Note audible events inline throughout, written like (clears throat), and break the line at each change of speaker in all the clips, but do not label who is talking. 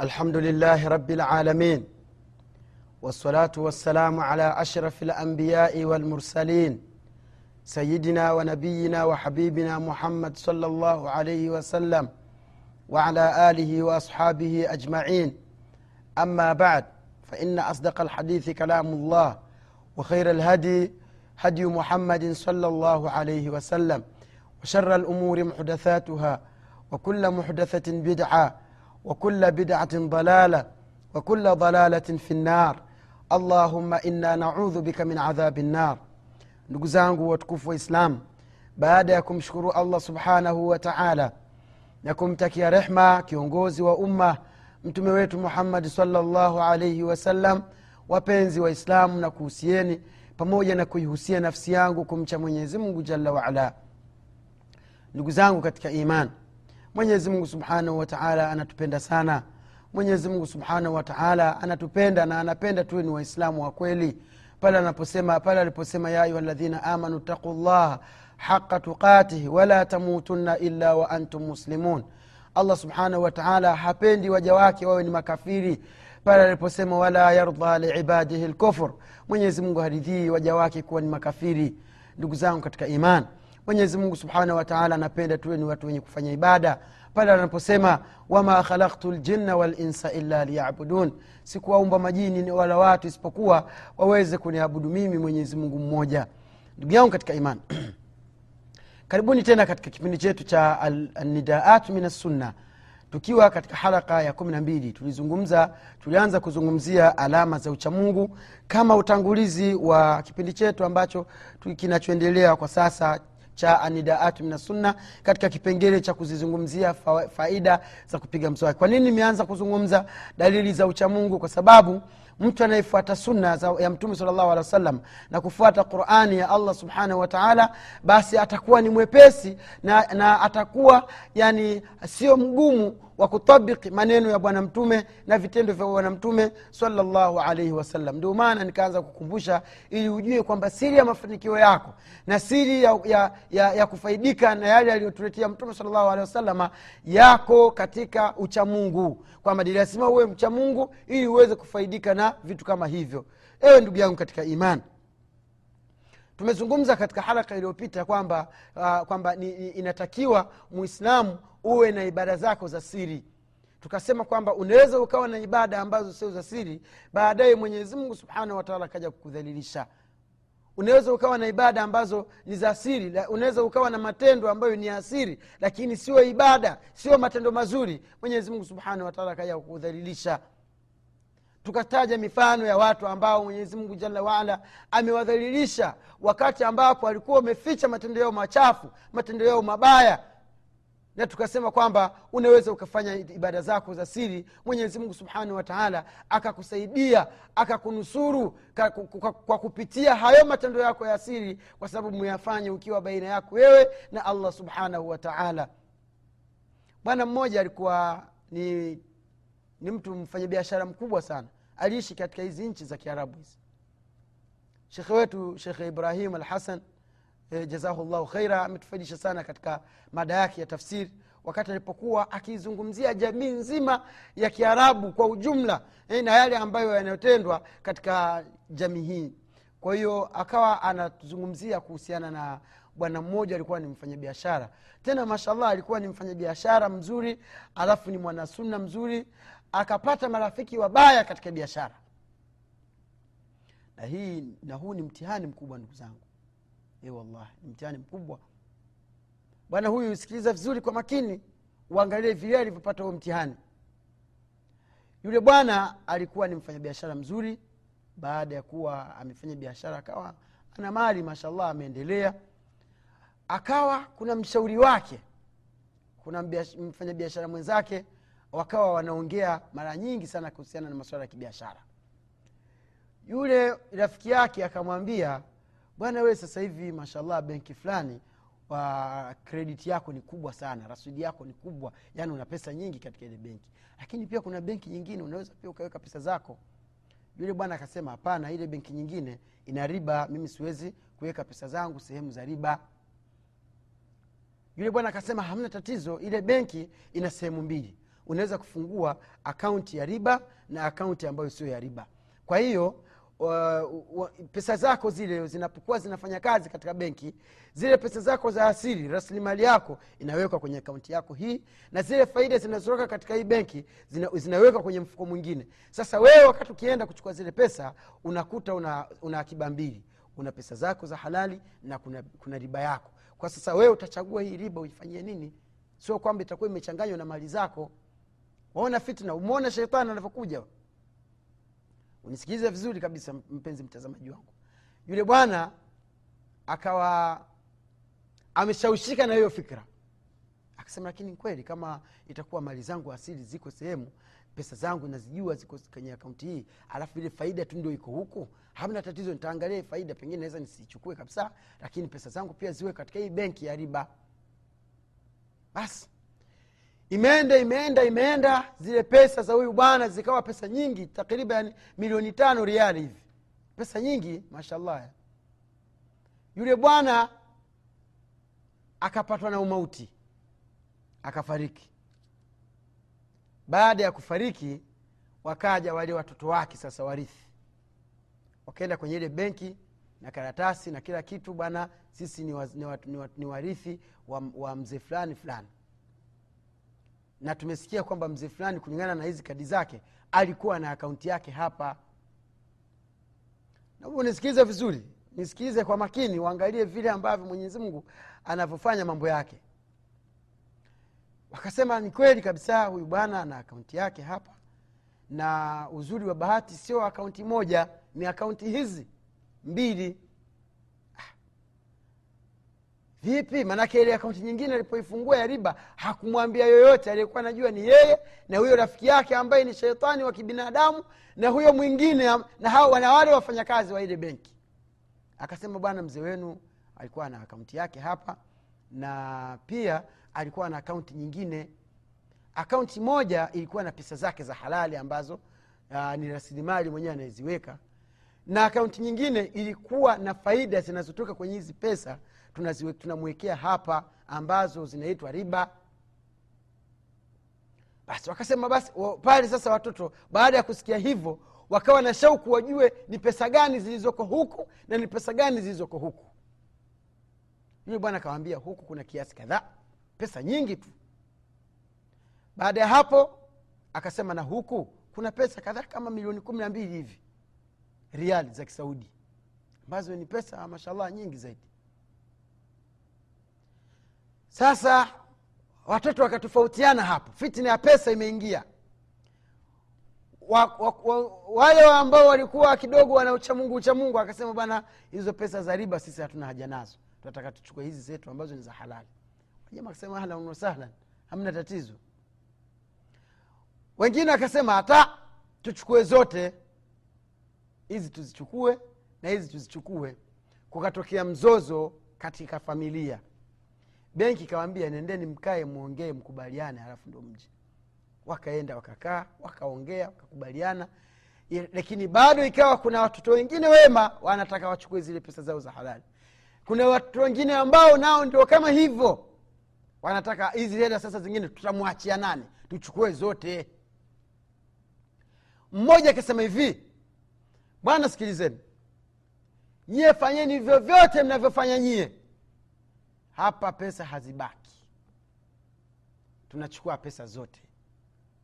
الحمد لله رب العالمين والصلاة والسلام على أشرف الأنبياء والمرسلين سيدنا ونبينا وحبيبنا محمد صلى الله عليه وسلم وعلى آله وأصحابه أجمعين. أما بعد فإن أصدق الحديث كلام الله وخير الهدي هدي محمد صلى الله عليه وسلم وشر الأمور محدثاتها وكل محدثة بدعة وكل بدعة ضلالة وكل ضلالة في النار اللهم إنا نعوذ بك من عذاب النار ndugu zangu watukufu wa islam baada ya kumshukuru allah subhanahu wa taala na kumtakia rehma kiongozi wa umma mtume wetu muhammadi salllahu alaihi wasallam wapenzi waislamu na kuhusieni pamoja na kuihusia nafsi yangu kumcha mwenyezi mungu jalla waala ndugu zangu katika iman mwenyezi mungu subhanahu wataala anatupenda sana. Mwenyezi mungu subhanahu wataala anatupenda na anapenda tuwe ni waislamu wa kweli. Pale anaposema pale aliposema ya ayuha ladhina amanu taqu llaha haqa tuqatihi wala tamutunna illa wa antum muslimun. Allah subhanahu wataala hapendi waja wake wawe ni makafiri. Pale aliposema wala yardha liibadihi lkufur mwenyezi mungu haridhii waja wake kuwa ni makafiri. Ndugu zangu katika iman mwenyezi mungu subhanahu wataala anapenda tuwe ni watu wenye kufanya ibada. Pale anaposema wama khalaktu ljinna walinsa illa liyabudun. Sikuwaumba majini wala watu isipokuwa waweze kuniabudu mimi mwenyezi mungu mmoja. Ndugu yangu katika iman (clears throat) karibuni tena katika kipindi chetu cha alnidaatu min assunna tukiwa katika haraka ya kumi na mbili tulizungumza tulianza kuzungumzia alama za uchamungu kama utangulizi wa kipindi chetu ambacho kinachoendelea kwa sasa cha anidaatu minasunna katika kipengele cha kuzizungumzia faida za kupiga mswaki. Kwa nini nimeanza kuzungumza dalili za uchamungu kwa sababu mtu anayefuata sunna ya mtume salllahu alehi wa sallam na kufuata qurani ya allah subhanahu wataala basi atakuwa ni mwepesi na, na atakuwa yani sio mgumu wa kutabiki maneno ya bwana mtume na vitendo vya bwana mtume salllahu alaihi wasallam ndio maana nikaanza kukumbusha ili ujue kwamba siri ya mafanikio yako na siri ya, ya, ya, ya kufaidika na yale yaliyotuletea mtume salllahu alehi wasalama yako katika uchamungu. Kwamba lazima uwe mchamungu ili uweze kufaidika na vitu kama hivyo. Ewe ndugu yangu katika imani tumezungumza katika haraka iliyopita kwamba uh, kwamba inatakiwa muislamu uwe na ibada zako za siri. Tukasema kwamba unaweza ukawa na ibada ambazo sio za siri baadaye mwenyezimngu subhanahu wataala akaja kukudhalilisha. Unaweza ukawa na ibada ambazo ni za siri unaweza ukawa na matendo ambayo ni asiri lakini sio ibada sio matendo mazuri. Mwenyezimungu subhanahu wataala akaja kukudhalilisha tukataja mifano ya watu ambao mwenyezi mungu jalla waala amewadhalilisha wakati ambapo walikuwa wameficha matendo yao machafu matendo yao mabaya. Na tukasema kwamba unaweza ukafanya ibada zako za siri mwenyezi mungu subhanahu wataala akakusaidia akakunusuru kwa kupitia hayo matendo yako ya siri kwa sababu muyafanye ukiwa baina yako wewe na allah subhanahu wataala bwana mmoja alikuwa ni ni mtu mfanyabiashara mkubwa sana. Aliishi katika hizi nchi za kiarabu hizi. Shekhe wetu shekhe ibrahim al e, jazahullahu khaira ametufaidisha sana katika mada yake ya tafsiri wakati alipokuwa akizungumzia jamii nzima ya kiarabu kwa ujumla e, na yale ambayo yanayotendwa katika jamii hii. Kwa hiyo akawa anazungumzia kuhusiana na bwana mmoja alikuwa ni mfanyabiashara. Tena mashallah alikuwa ni mfanyabiashara mzuri alafu ni mwanasunna mzuri akapata marafiki wabaya katika biashara. Na hii na huu ni mtihani mkubwa ndugu zangu. E wallahi ni mtihani mkubwa. Bwana huyu sikiliza vizuri kwa makini uangalie vile alivyopata huo mtihani. Yule bwana alikuwa ni mfanyabiashara mzuri baada ya kuwa amefanya biashara akawa ana mali mashallah ameendelea. Akawa kuna mshauri wake kuna mfanyabiashara mwenzake wakawa wanaongea mara nyingi sana kuhusiana na masuala ya kibiashara. Yule rafiki yake akamwambia bwana wewe sasa hivi mashallah benki fulani wa krediti yako ni kubwa sana rasidi yako ni kubwa yaani una pesa nyingi katika ile benki. Lakini pia kuna benki nyingine unaweza pia ukaweka pesa zako. Yule bwana akasema hapana ile benki nyingine ina riba mimi siwezi kuweka pesa zangu sehemu za riba. Yule bwana akasema hamna tatizo ile benki ina sehemu mbili unaweza kufungua akaunti ya riba na akaunti ambayo sio ya riba. Kwa hiyo wa- wa- pesa zako zile zinapokuwa zinafanya kazi katika benki zile pesa zako za asili rasilimali yako inawekwa kwenye akaunti yako hii na zile faida zinazotoka katika hii benki zina, zinawekwa kwenye mfuko mwingine. Sasa wewe wakati ukienda kuchukua zile pesa unakuta una, una akiba mbili. Una pesa zako za halali na kuna, kuna riba yako. Kwa sasa wewe utachagua hii riba uifanyie nini? Sio kwamba itakuwa imechanganywa na mali zako waona fitna umeona sheitani anavyokuja. Unisikilize vizuri kabisa mpenzi mtazamaji wangu. Yule bwana akawa ameshawishika na hiyo fikra. Akasema lakini kweli kama itakuwa mali zangu asili ziko sehemu pesa zangu nazijua ziko kwenye akaunti hii alafu ile faida tu ndio iko huku hamna tatizo nitaangalia faida pengine naweza nisichukue kabisa lakini pesa zangu pia ziwe katika hii benki ya riba. Basi imeenda imeenda imeenda. Zile pesa za huyu bwana zikawa pesa nyingi takriban milioni tano riali hivi. Pesa nyingi mashallah. Yule bwana akapatwa na umauti akafariki. Baada ya kufariki wakaja wale watoto wake sasa warithi. Wakaenda kwenye ile benki na karatasi na kila kitu bwana sisi ni, wa, ni, wa, ni, wa, ni warithi wa, wa mzee fulani fulani na tumesikia kwamba mzee fulani kulingana na hizi kadi zake alikuwa na akaunti yake hapa naomba nisikilize vizuri nisikilize kwa makini uangalie vile ambavyo mwenyezi mungu anavyofanya mambo yake wakasema ni kweli kabisa huyu bwana ana akaunti yake hapa na uzuri wa bahati sio akaunti moja ni akaunti hizi mbili. Vipi? Maanake ile akaunti nyingine alipoifungua ya riba hakumwambia yoyote. Aliyekuwa anajua ni yeye na huyo rafiki yake ambaye ni shetani wa kibinadamu na huyo mwingine na hao na wafanyakazi wa ile benki. Akasema bwana mzee wenu alikuwa na akaunti yake hapa na pia alikuwa na akaunti nyingine. Akaunti moja ilikuwa na pesa zake za halali ambazo aa, ni rasilimali mwenyewe anaziweka. Na akaunti nyingine ilikuwa na faida zinazotoka kwenye hizi pesa tunamwekea hapa ambazo zinaitwa riba. Basi wakasema basi pale sasa watoto baada ya kusikia hivyo wakawa na shauku wajue ni pesa gani zilizoko huku na ni pesa gani zilizoko huku. Yule bwana akawambia huku kuna kiasi kadhaa pesa nyingi tu. Baada ya hapo akasema na huku kuna pesa kadhaa kama milioni kumi na mbili hivi riali za kisaudi ambazo ni pesa mashallah nyingi zaidi sasa watoto wakatofautiana hapo. Fitina ya pesa imeingia. Wa, wa, wa, wale ambao walikuwa kidogo wana uchamungu uchamungu akasema bana hizo pesa za riba sisi hatuna haja nazo. Tunataka tuchukue hizi zetu ambazo ni za halali. Akasema ahlan wasahlan hamna tatizo. Wengine akasema hata tuchukue zote hizi tuzichukue na hizi tuzichukue. Kukatokea mzozo katika familia benki ikawambia nendeni mkae mwongee mkubaliane halafu ndo mji wakaenda wakakaa wakaongea wakakubaliana. Lakini bado ikawa kuna watoto wengine wema wanataka wachukue zile pesa zao za halali. Kuna watoto wengine ambao nao ndio kama hivyo. Wanataka hizi hela sasa zingine tutamwachia nani? Tuchukue zote. Mmoja akasema hivi bwana sikilizeni. Nyie fanyeni vyovyote mnavyofanya nyie hapa pesa hazibaki. Tunachukua pesa zote.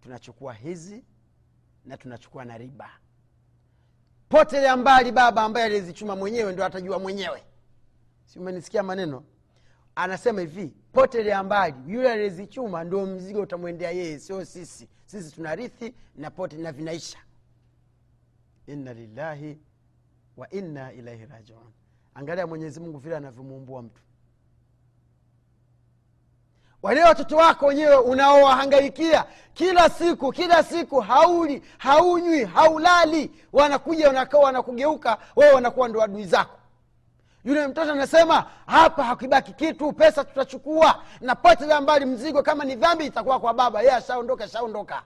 Tunachukua hizi na tunachukua na riba. Potelea mbali baba ambaye alizichuma mwenyewe ndo atajua mwenyewe. Si umenisikia maneno? Anasema hivi potelea mbali yule aliyezichuma ndo mzigo utamwendea yeye. Sio sisi. Sisi tunarithi na pote na vinaisha. Inna lillahi wa inna ilaihi rajiun. Angalia mwenyezi mungu vile anavyomuumbua mtu wale watoto wako wenyewe unaowahangaikia kila siku kila siku hauli haunywi haulali wanakuja wanakaa wanakugeuka wewe wanakuwa ndo adui zako. Yule mtoto anasema hapa hakibaki kitu pesa tutachukua na potelea mbali mzigo kama ni dhambi itakuwa kwa baba. Ye ashaondoka ashaondoka.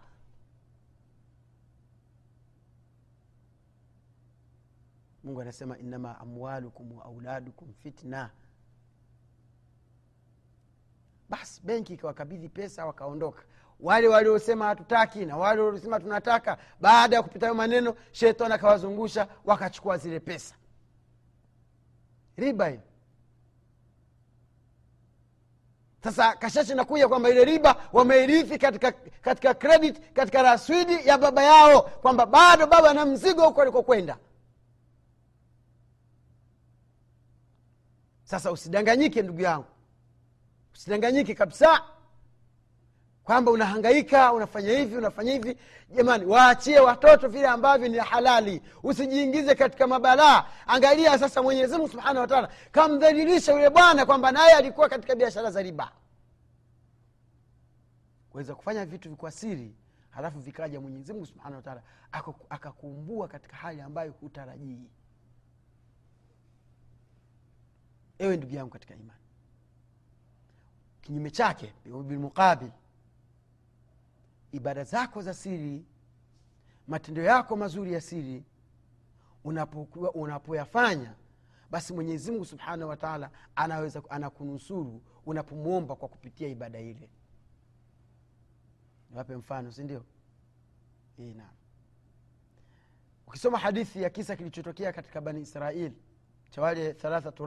Mungu anasema innama amwalukum wa fitna basi benki ikawakabidhi pesa wakaondoka. Wale waliosema hatutaki na wale waliosema tunataka baada ya kupita hayo maneno shetani akawazungusha wakachukua zile pesa. Riba hiyo sasa kashashi nakuja kwamba ile riba wameirithi katika katika credit katika raswidi ya baba yao kwamba bado baba na mzigo huko alikokwenda. Sasa usidanganyike ndugu yangu usidanganyike kabisa kwamba unahangaika unafanya hivi unafanya hivi. Jamani waachie watoto vile ambavyo ni halali usijiingize katika mabalaa. Angalia sasa mwenyezi mungu subhanahu wataala kamdhalilisha yule bwana kwamba naye alikuwa katika biashara za riba. Kuweza kufanya vitu kwa halafu vikaja mwenyezi mungu subhanahu wataala akakuumbua katika hali ambayo hutarajii. Ewe ndugu yangu katika imani kinyume chake bilmuqabil ibada zako za siri matendo yako mazuri ya siri unapoyafanya basi mwenyezi mungu subhanahu wataala anaweza anakunusuru unapomwomba kwa kupitia ibada ile. Niwape mfano sindio naam. Ukisoma hadithi ya kisa kilichotokea katika bani israil cha wale thalathatu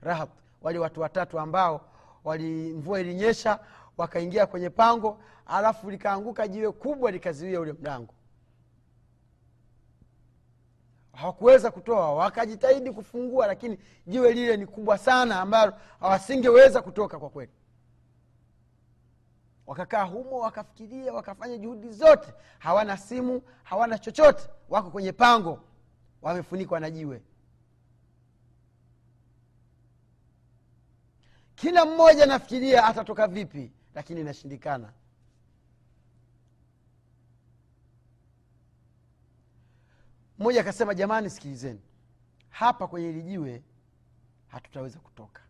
rahab wale watu watatu ambao wali mvua ilinyesha wakaingia kwenye pango alafu likaanguka jiwe kubwa likaziwia ule mlango. Hawakuweza kutoa wakajitahidi kufungua lakini jiwe lile ni kubwa sana ambalo hawasingeweza kutoka kwa kweli. Wakakaa humo wakafikiria wakafanya juhudi zote. Hawana simu hawana chochote. Wako kwenye pango wamefunikwa na jiwe kila mmoja anafikiria atatoka vipi lakini inashindikana. Mmoja akasema jamani sikilizeni. Hapa kwenye hili jiwe hatutaweza kutoka.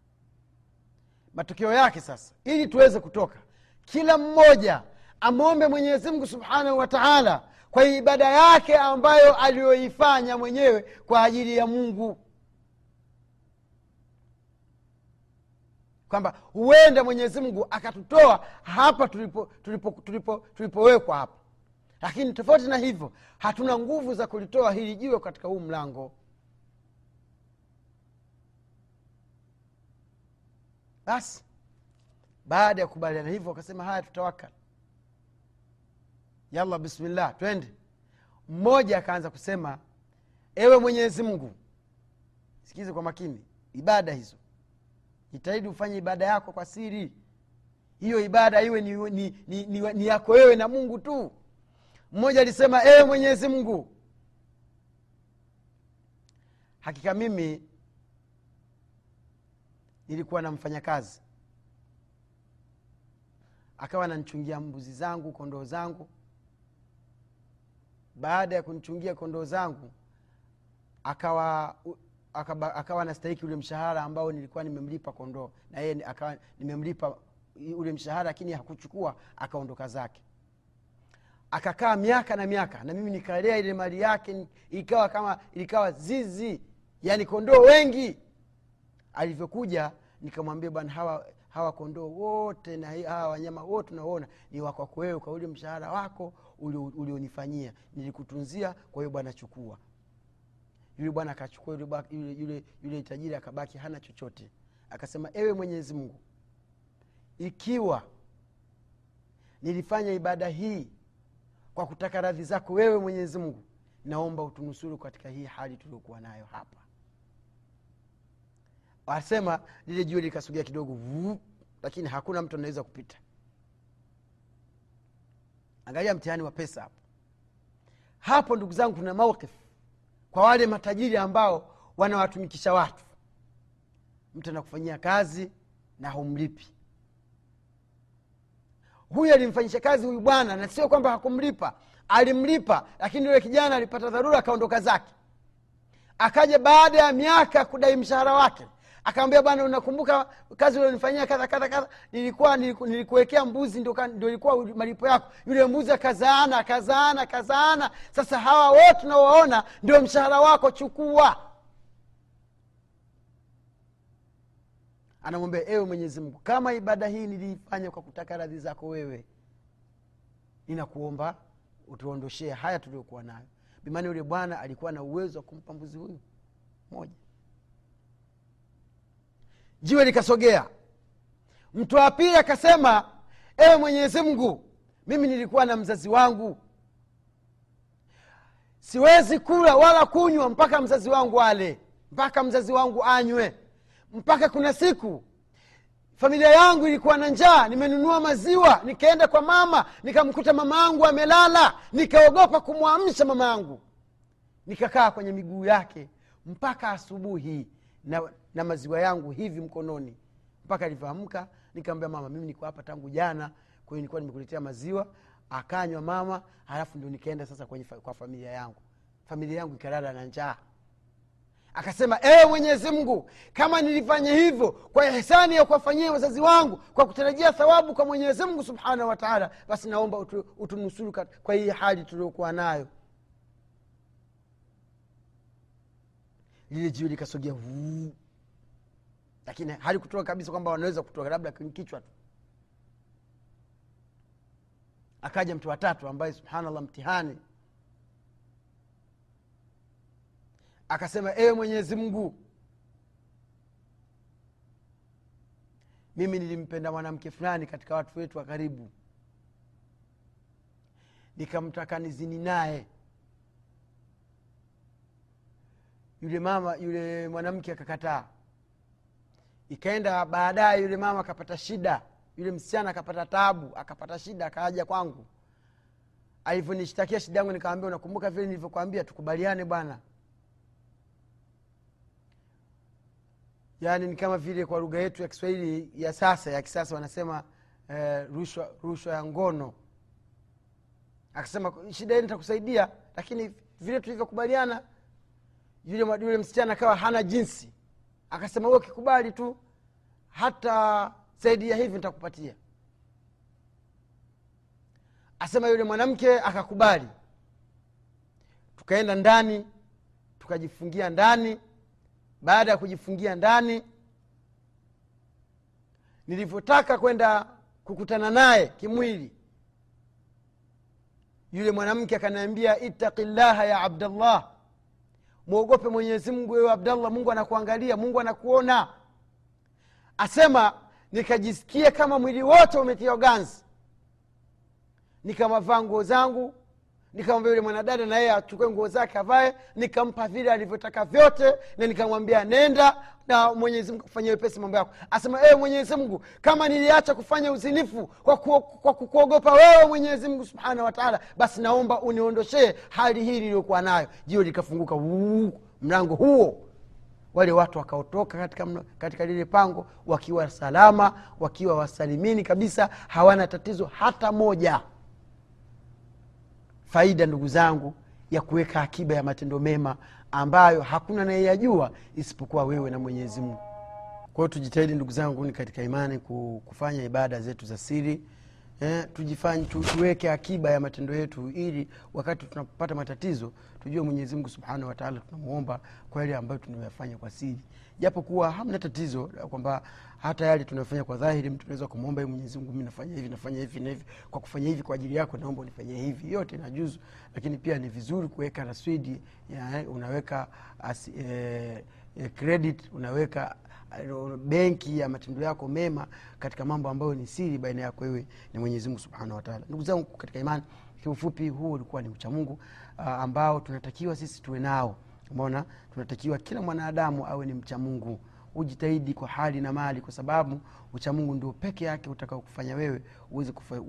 Matokeo yake sasa ili tuweze kutoka kila mmoja amwombe mwenyezimngu subhanahu wa taala kwa ibada yake ambayo aliyoifanya mwenyewe kwa ajili ya mungu kwamba huenda mwenyezi mungu akatutoa hapa tulipowekwa tulipo, tulipo, tulipo hapa. Lakini tofauti na hivyo hatuna nguvu za kulitoa hili jiwe katika huu mlango. Basi baada ya kukubaliana hivyo wakasema haya tutawakal. Yalla bismillah twende. Mmoja akaanza kusema ewe mwenyezi mungu sikize kwa makini ibada hizo jitahidi ufanye ibada yako kwa siri. Hiyo ibada iwe ni, ni, ni, ni, ni yako wewe na mungu tu. Mmoja alisema ee mwenyezi mungu hakika mimi nilikuwa na mfanyakazi. Akawa ananichungia mbuzi zangu kondoo zangu. Baada ya kunichungia kondoo zangu akawa akawa, nastahiki ule mshahara ambao nilikuwa nimemlipa kondoo. Na yeye akawa nimemlipa ule mshahara lakini hakuchukua akaondoka zake. Akakaa miaka na miaka na mimi nikalea ile mali yake ikawa kama ilikawa zizi yani kondoo wengi. Alivyokuja nikamwambia bwana hawa hawa kondoo wote na hawa wanyama wote unaona ni wakwako kwa ule mshahara wako ulionifanyia. Nilikutunzia kwa hiyo bwana chukua yule bwana akachukua yule, yule, yule, yule tajiri akabaki hana chochote. Akasema ewe mwenyezi mungu ikiwa nilifanya ibada hii kwa kutaka radhi zako wewe mwenyezi mungu naomba utunusuru katika hii hali tuliokuwa nayo hapa. Asema lile jua likasogea kidogo vuu, lakini hakuna mtu anaweza kupita. Angalia mtihani wa pesa hapo. Hapo ndugu zangu tuna mauqif kwa wale matajiri ambao wanawatumikisha watu mtu anakufanyia kazi na humlipi. Huyu alimfanyisha kazi huyu bwana na sio kwamba hakumlipa. Alimlipa lakini yule kijana alipata dharura akaondoka zake. Akaja baada ya miaka kudai mshahara wake akamwambia bwana unakumbuka kazi ulionifanyia kadha kadha kadha? Nilikuwa nilikuwekea mbuzi ndio ilikuwa malipo yako. Yule mbuzi akazaana akazaana akazaana. Sasa hawa wote unaowaona ndio mshahara wako chukua. Anamwambia ewe mwenyezi mungu kama ibada hii niliifanya kwa kutaka radhi zako wewe ninakuomba utuondoshee haya tuliokuwa nayo. Bimani yule bwana alikuwa na uwezo wa kumpa mbuzi huyu moja jiwe likasogea. Mtu wa pili akasema ewe mwenyezi mungu mimi nilikuwa na mzazi wangu. Siwezi kula wala kunywa mpaka mzazi wangu ale mpaka mzazi wangu anywe. Mpaka kuna siku familia yangu ilikuwa na njaa nimenunua maziwa nikaenda kwa mama nikamkuta mama yangu amelala nikaogopa kumwamsha mama yangu. Nikakaa kwenye miguu yake mpaka asubuhi na, na maziwa yangu hivi mkononi. Mpaka alivyoamka nikamwambia mama mimi niko hapa tangu jana kwa hiyo nilikuwa nimekuletea maziwa akanywa mama halafu ndio nikaenda sasa kwenye fa, kwa familia yangu. Familia yangu ikalala na njaa. Akasema ewe mwenyezi mungu kama nilifanya hivyo kwa hisani ya kuwafanyia wazazi wangu kwa kutarajia thawabu kwa mwenyezi mungu subhanahu wataala basi naomba utu, utunusuru kwa hii hali tuliokuwa nayo lile jiwe likasogea vuu. Lakini halikutoka kabisa kwamba wanaweza kutoka labda kichwa tu. Akaja mtu watatu ambaye subhanallah mtihani. Akasema ewe mwenyezi mungu mimi nilimpenda mwanamke fulani katika watu wetu wa karibu. Nikamtaka nizini naye yule mama yule mwanamke akakataa. Ikaenda baadaye yule mama akapata shida yule msichana akapata tabu akapata shida akaaja kwangu. Alivyonishtakia shida yangu nikawambia unakumbuka vile nilivyokwambia tukubaliane bwana. Yaani ni kama vile kwa lugha yetu ya kiswahili ya sasa ya kisasa wanasema eh, rushwa rushwa ya ngono. Akasema shida hii nitakusaidia lakini vile tulivyokubaliana yule, yule msichana akawa hana jinsi. Akasema wewe ukikubali tu hata zaidi ya hivi nitakupatia. Asema yule mwanamke akakubali. Tukaenda ndani tukajifungia ndani. Baada ya kujifungia ndani nilivyotaka kwenda kukutana naye kimwili yule mwanamke akaniambia ittaqillaha ya abdallah mwogope mwenyezi mungu wewe abdallah mungu anakuangalia mungu anakuona. Asema nikajisikia kama mwili wote umetia ganzi nikamavaa nguo zangu nikamwambia yule mwanadada na yeye achukue nguo zake avae nikampa vile alivyotaka vyote na nikamwambia nenda na mwenyezi mungu kufanyia wepesi mambo yako. Asema ewe mwenyezi mungu kama niliacha kufanya uzinifu kwa, ku, kwa kukuogopa wewe mwenyezi mungu subhanahu wataala basi naomba uniondoshee hali hii niliyokuwa nayo. Jio likafunguka mlango huo. Wale watu wakaotoka katika, katika lile pango wakiwa salama wakiwa wasalimini kabisa hawana tatizo hata moja faida ndugu zangu ya kuweka akiba ya matendo mema ambayo hakuna anayeyajua isipokuwa wewe na mwenyezi mungu. Kwa hiyo tujitahidi ndugu zangu ni katika imani kufanya ibada zetu za siri eh, tujifanye tu, tuweke akiba ya matendo yetu ili wakati tunapopata matatizo tujue mwenyezi mungu subhanahu wataala tunamwomba kwa yale ambayo tunayafanya kwa siri. Japo kuwa hamna tatizo kwamba hata yale tunayofanya kwa dhahiri mtu anaweza kumwomba "Ee mwenyezi mungu nafanya hivi nafanya hivi na hivi kwa kufanya hivi kwa ajili yako naomba unifanyie hivi. Yote inajuzu lakini pia ni vizuri kuweka raswidi eh, unaweka eh, eh, credit unaweka benki ya matendo yako mema katika mambo ambayo ni siri baina yako wewe na mwenyezi mungu subhanahu wataala ndugu zangu katika imani kiufupi huo ulikuwa ni uchamungu uh, ambao tunatakiwa sisi tuwe nao. Umeona? Tunatakiwa kila mwanadamu awe ni mcha mungu. Ujitahidi kwa hali na mali kwa sababu uchamungu ndio peke yake utakao kufanya wewe uweze, kufa,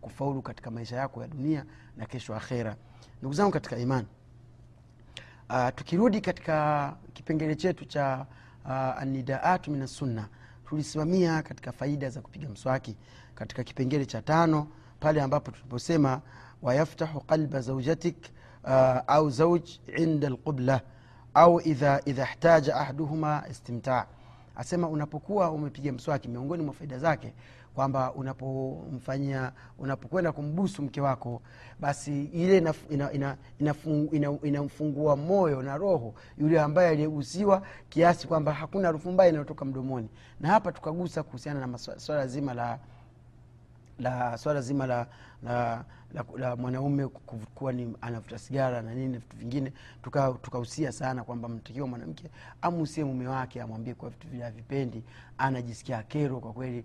kufaulu katika maisha yako ya dunia na kesho akhera. Ndugu zangu katika imani tukirudi katika kipengele chetu cha uh, anidaatu min assunna tulisimamia katika faida za kupiga mswaki. Katika kipengele cha tano pale ambapo tuliposema wayaftahu qalba zaujatik uh, au zauj inda lqubla au idha, idha htaja ahaduhuma istimtaa asema unapokuwa umepiga mswaki miongoni mwa faida zake kwamba unapomfanyia unapokwenda kumbusu mke wako basi ile inamfungua ina, ina, ina, ina, moyo na roho yule ambaye aliyegusiwa kiasi kwamba hakuna harufu mbaya inayotoka mdomoni. Na hapa tukagusa kuhusiana na swala zima la la swala zima la la, la, la mwanaume ku- kuwa ni anavuta sigara na nini na vitu vingine tukahusia tuka sana kwamba mtakiwa mwanamke amusie mume wake amwambie kuwa vitu vile havipendi anajisikia kero kwa kweli.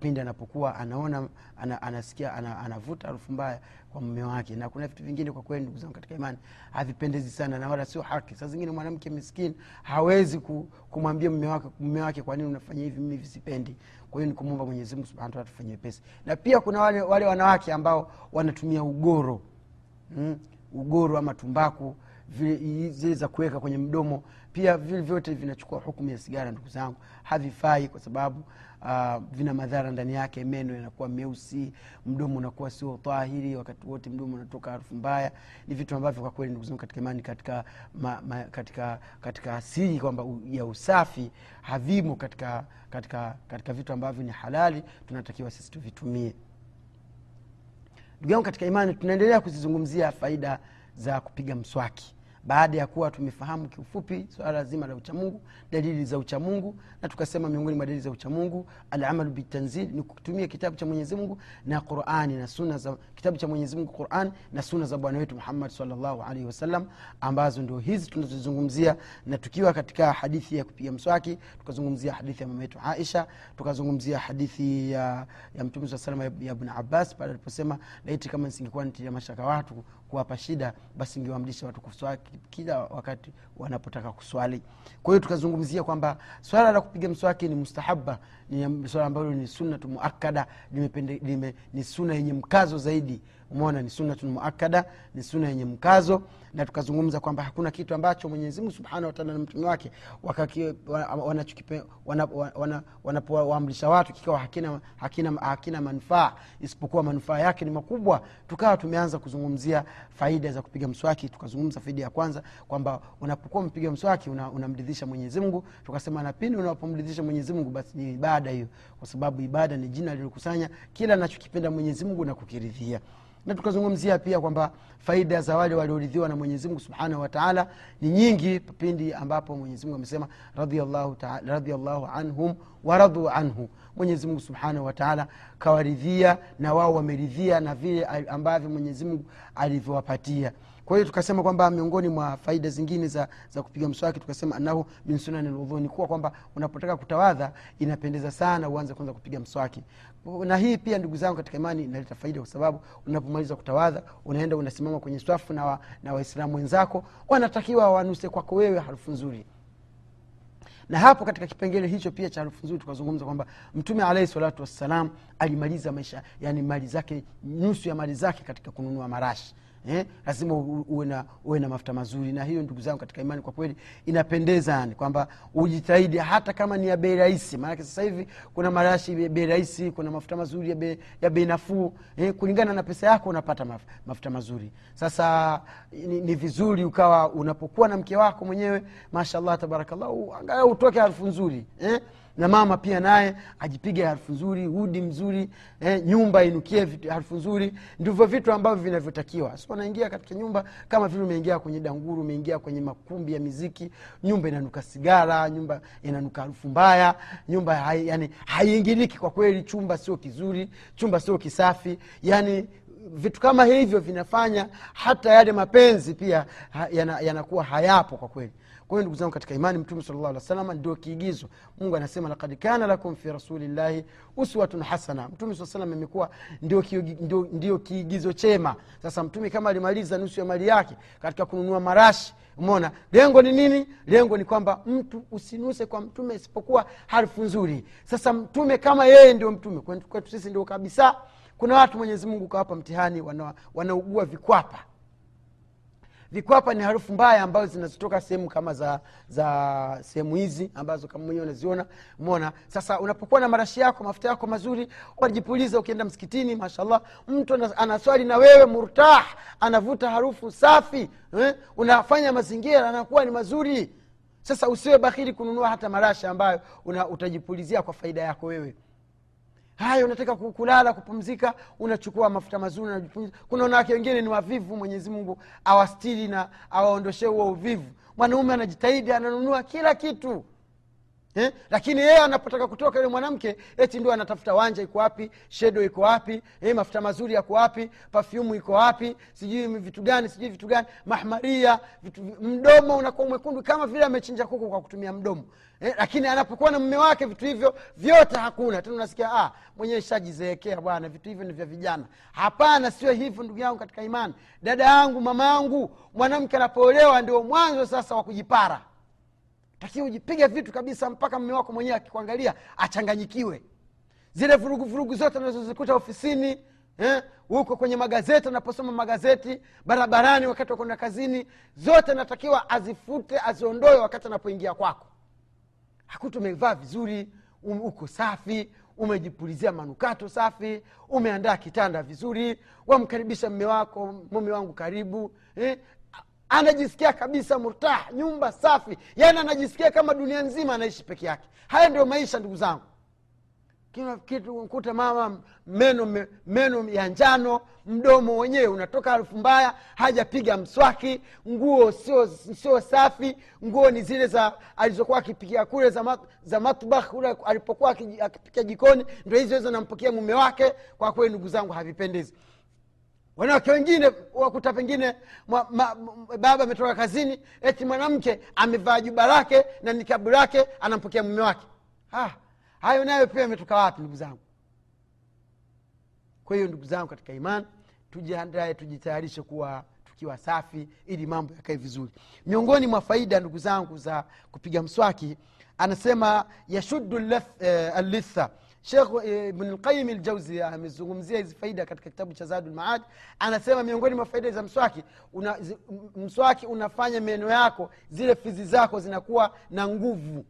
Pindi anapokuwa anaona ana, anasikia ana, anavuta harufu mbaya kwa mume wake. Na kuna vitu vingine kwa kweli ndugu zangu katika imani havipendezi sana na wala sio haki. Saa zingine mwanamke miskini hawezi kumwambia mume wake, mume wake kwa nini unafanya hivi? Mimi visipendi kwa hiyo ni kumwomba mwenyezimungu subhanahu wataala tufanyie pesi na pia kuna wale, wale wanawake ambao wanatumia ugoro mm, ugoro ama tumbaku zile za kuweka kwenye mdomo pia vile vyote vinachukua hukumu ya sigara ndugu zangu havifai kwa sababu uh, vina madhara ndani yake. Meno yanakuwa meusi mdomo unakuwa sio tahiri wakati wote mdomo unatoka harufu mbaya. Ni vitu ambavyo kwa kweli ndugu zangu katika imani katika katika katika asili kwamba ya usafi havimo katika katika katika vitu ambavyo ni halali tunatakiwa sisi tuvitumie. Ndugu yangu katika imani tunaendelea kuzizungumzia faida za kupiga mswaki baada ya kuwa tumefahamu kiufupi swala zima la uchamungu dalili za uchamungu na tukasema miongoni mwa dalili za uchamungu alamalu bitanzil ni kutumia kitabu cha mwenyezi mungu na qurani na suna za kitabu cha mwenyezi mungu quran na suna za bwana wetu muhammad salllahu alaihi wasallam ambazo ndio hizi tunazozungumzia na tukiwa katika hadithi ya kupiga mswaki tukazungumzia hadithi ya mama yetu aisha tukazungumzia hadithi ya, ya mtume saa salama ya, ya abbas pale aliposema laiti kama nisingekuwa nitilia mashaka watu kuwapa shida basi ingewaamrisha watu kuswaki kila wakati wanapotaka kuswali. Kwa hiyo tukazungumzia kwamba swala la kupiga mswaki ni mustahaba ni swala ambalo ni sunnatu muakada ni suna yenye mkazo zaidi umeona ni sunnatun muakada ni suna yenye mkazo na tukazungumza kwamba hakuna kitu ambacho mwenyezimungu subhanahu wataala na mtume wake wanapowaamrisha watu kikawa hakina, hakina, hakina manufaa isipokuwa manufaa yake ni makubwa tukawa tumeanza kuzungumzia faida za kupiga mswaki. Tukazungumza faida ya kwanza kwamba unapokuwa mpiga mswaki unamridhisha una mwenyezimngu tukasema na pindi unapomridhisha mwenyezimngu basi ni ibada hiyo kwa sababu ibada ni jina lilokusanya kila anachokipenda mwenyezimngu na kukiridhia na tukazungumzia pia kwamba faida za wale walioridhiwa na mwenyezimungu subhanahu wataala ni nyingi pindi ambapo mwenyezimungu amesema radiallahu, radiallahu anhum waradhu anhu. Mwenyezimungu subhanahu wataala kawaridhia na wao wameridhia na vile ambavyo mwenyezimungu alivyowapatia kwa hiyo tukasema kwamba miongoni mwa faida zingine za, za kupiga mswaki tukasema anahu min sunani lwudhu kuwa kwamba unapotaka kutawadha inapendeza sana uanze kwanza kupiga mswaki. Na hii pia ndugu zangu katika imani inaleta faida kwa sababu unapomaliza kutawadha unaenda unasimama kwenye swafu na, wa, na waislamu wenzako wanatakiwa wanuse kwako wewe harufu nzuri. Na hapo katika kipengele hicho pia cha harufu nzuri tukazungumza kwamba mtume alaihi salatu wassalam alimaliza maisha yani mali zake nusu ya mali zake katika kununua marashi eh, lazima uwe na, uwe na mafuta mazuri. Na hiyo ndugu zangu katika imani kwa kweli inapendeza yani kwamba ujitahidi hata kama ni ya bei rahisi. Maanake sasa hivi kuna marashi bei rahisi kuna mafuta mazuri ya ya bei nafuu. Eh, kulingana na pesa yako unapata maf, mafuta mazuri. Sasa ni, ni vizuri ukawa unapokuwa na mke wako mwenyewe mashallah tabarakallah angalau utoke harufu nzuri. Eh? Na mama pia naye ajipige harufu nzuri udi mzuri eh, nyumba inukie harufu nzuri. Ndivyo vitu ambavyo vinavyotakiwa. So naingia katika nyumba kama vile umeingia kwenye danguru umeingia kwenye makumbi ya miziki nyumba inanuka sigara nyumba inanuka harufu mbaya nyumba hai, yani haiingiliki kwa kweli chumba sio kizuri chumba sio kisafi. Yani vitu kama hivyo vinafanya hata yale mapenzi pia yanakuwa yana hayapo kwa kweli kwa hiyo ndugu zangu katika imani mtume sala llahu alih salama ndio kiigizo. Mungu anasema lakad kana lakum fi rasulillahi uswatun hasana. Mtume saa salam amekuwa ndio, ndio, kiigizo chema. Sasa mtume kama alimaliza nusu ya mali yake katika kununua marashi umona lengo ni nini? Lengo ni kwamba mtu usinuse kwa mtume isipokuwa harufu nzuri. Sasa mtume kama yeye ndio mtume kwetu sisi ndio kabisa. Kuna watu mwenyezi mungu kawapa mtihani wanaugua wana vikwapa vikwapa ni harufu mbaya ambazo zinazotoka sehemu kama za za sehemu hizi ambazo kama mwenyewe unaziona. Mona sasa unapokuwa na marashi yako mafuta yako mazuri unajipuliza ukienda msikitini mashallah mtu anaswali na wewe murtah anavuta harufu safi eh? unafanya mazingira anakuwa ni mazuri. Sasa usiwe bakhili kununua hata marashi ambayo una, utajipulizia kwa faida yako wewe haya unataka kulala kupumzika unachukua mafuta mazuri unajipumza kuna wanawake wengine ni wavivu mwenyezi mungu awastiri na awaondoshe huo uvivu. Mwanaume anajitahidi ananunua kila kitu eh? lakini yeye anapotaka kutoka yule mwanamke eti ndio anatafuta wanja iko wapi shedo iko wapi eh, mafuta mazuri yako wapi pafyumu iko wapi sijui vitu gani sijui vitu gani mahmaria vitu, mdomo unakuwa mwekundu kama vile amechinja kuku kwa kutumia mdomo. Eh, lakini anapokuwa na mme wake vitu hivyo vyote hakuna. Tena unasikia ah, mwenyewe shajizeekea bwana vitu hivyo ni vya vijana. Hapana sio hivyo ndugu yangu katika imani. Dada yangu mama yangu mwanamke anapoolewa ndio mwanzo sasa wa kujipara takiwa ujipige vitu kabisa mpaka mme wako mwenyewe akikuangalia achanganyikiwe zile vurugu vurugu zote unazozikuta ofisini eh, huko kwenye magazeti anaposoma magazeti barabarani wakati wakwenda kazini zote natakiwa azifute aziondoe wakati anapoingia kwako hakuta umevaa vizuri um, uko safi umejipulizia manukato safi umeandaa kitanda vizuri wamkaribisha mme wako mume wangu karibu eh? Anajisikia kabisa murtah nyumba safi. Yaani anajisikia kama dunia nzima anaishi peke yake. Haya ndio maisha ndugu zangu. Kuta mama meno meno ya njano mdomo wenyewe unatoka harufu mbaya hajapiga mswaki nguo sio sio safi. Nguo ni zile za alizokuwa akipikia kule za, za matbah kule alipokuwa akipikia jikoni ndo hizo hizo nampokea mume wake. Kwa kweli ndugu zangu havipendezi wanawake wengine wakuta pengine mwa, ma, baba ametoka kazini eti mwanamke amevaa juba lake na nikabu lake anampokea mume wake. Ah, hayo nayo pia ametoka wapi ndugu zangu? Kwa hiyo ndugu zangu katika imani tujiandae tujitayarishe kuwa tukiwa safi ili mambo yakae vizuri. Miongoni mwa faida ndugu zangu za kupiga mswaki anasema yashuddu eh, allitha shekh ibnulqayim ljauzi amezungumzia hizi faida katika kitabu cha zadu anasema miongoni mwa faida za mswaki una, zi, mswaki unafanya meno yako zile fizi zako zinakuwa na nguvu.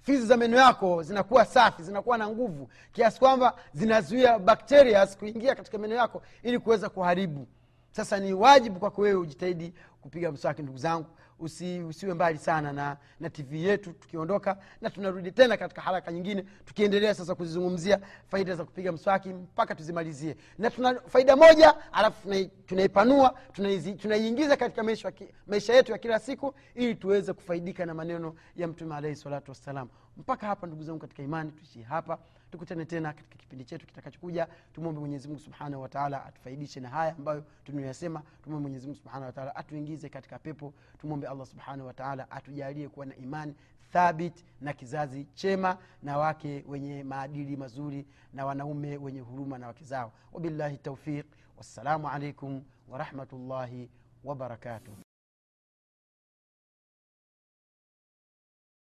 Fizi za meno yako zinakuwa safi zinakuwa na nguvu. Kiasi kwamba zinazuia bakteria kuingia katika meno yako ili kuweza kuharibu. Sasa ni wajibu kwako wewe ujitahidi kupiga mswaki ndugu zangu Usi, usiwe mbali sana na, na tv yetu tukiondoka na tunarudi tena katika haraka nyingine tukiendelea sasa kuzizungumzia faida za kupiga mswaki mpaka tuzimalizie. Na tuna faida moja alafu tunaipanua tunaiingiza katika maisha, maisha yetu ya kila siku ili tuweze kufaidika na maneno ya mtume alaihi salatu wassalam. Mpaka hapa ndugu zangu katika imani tuishie hapa tukutane tena katika kipindi chetu kitakachokuja. Tumwombe mwenyezimungu subhanahu wataala atufaidishe na haya ambayo tunayoyasema tumwombe mwenyezimungu subhanahu wataala atuingize katika pepo. Tumwombe allah subhanahu wataala atujalie kuwa na imani thabit na kizazi chema na wake wenye maadili mazuri na wanaume wenye huruma na wake zao. Wabillahi taufiq wassalamu alaikum warahmatullahi wabarakatuh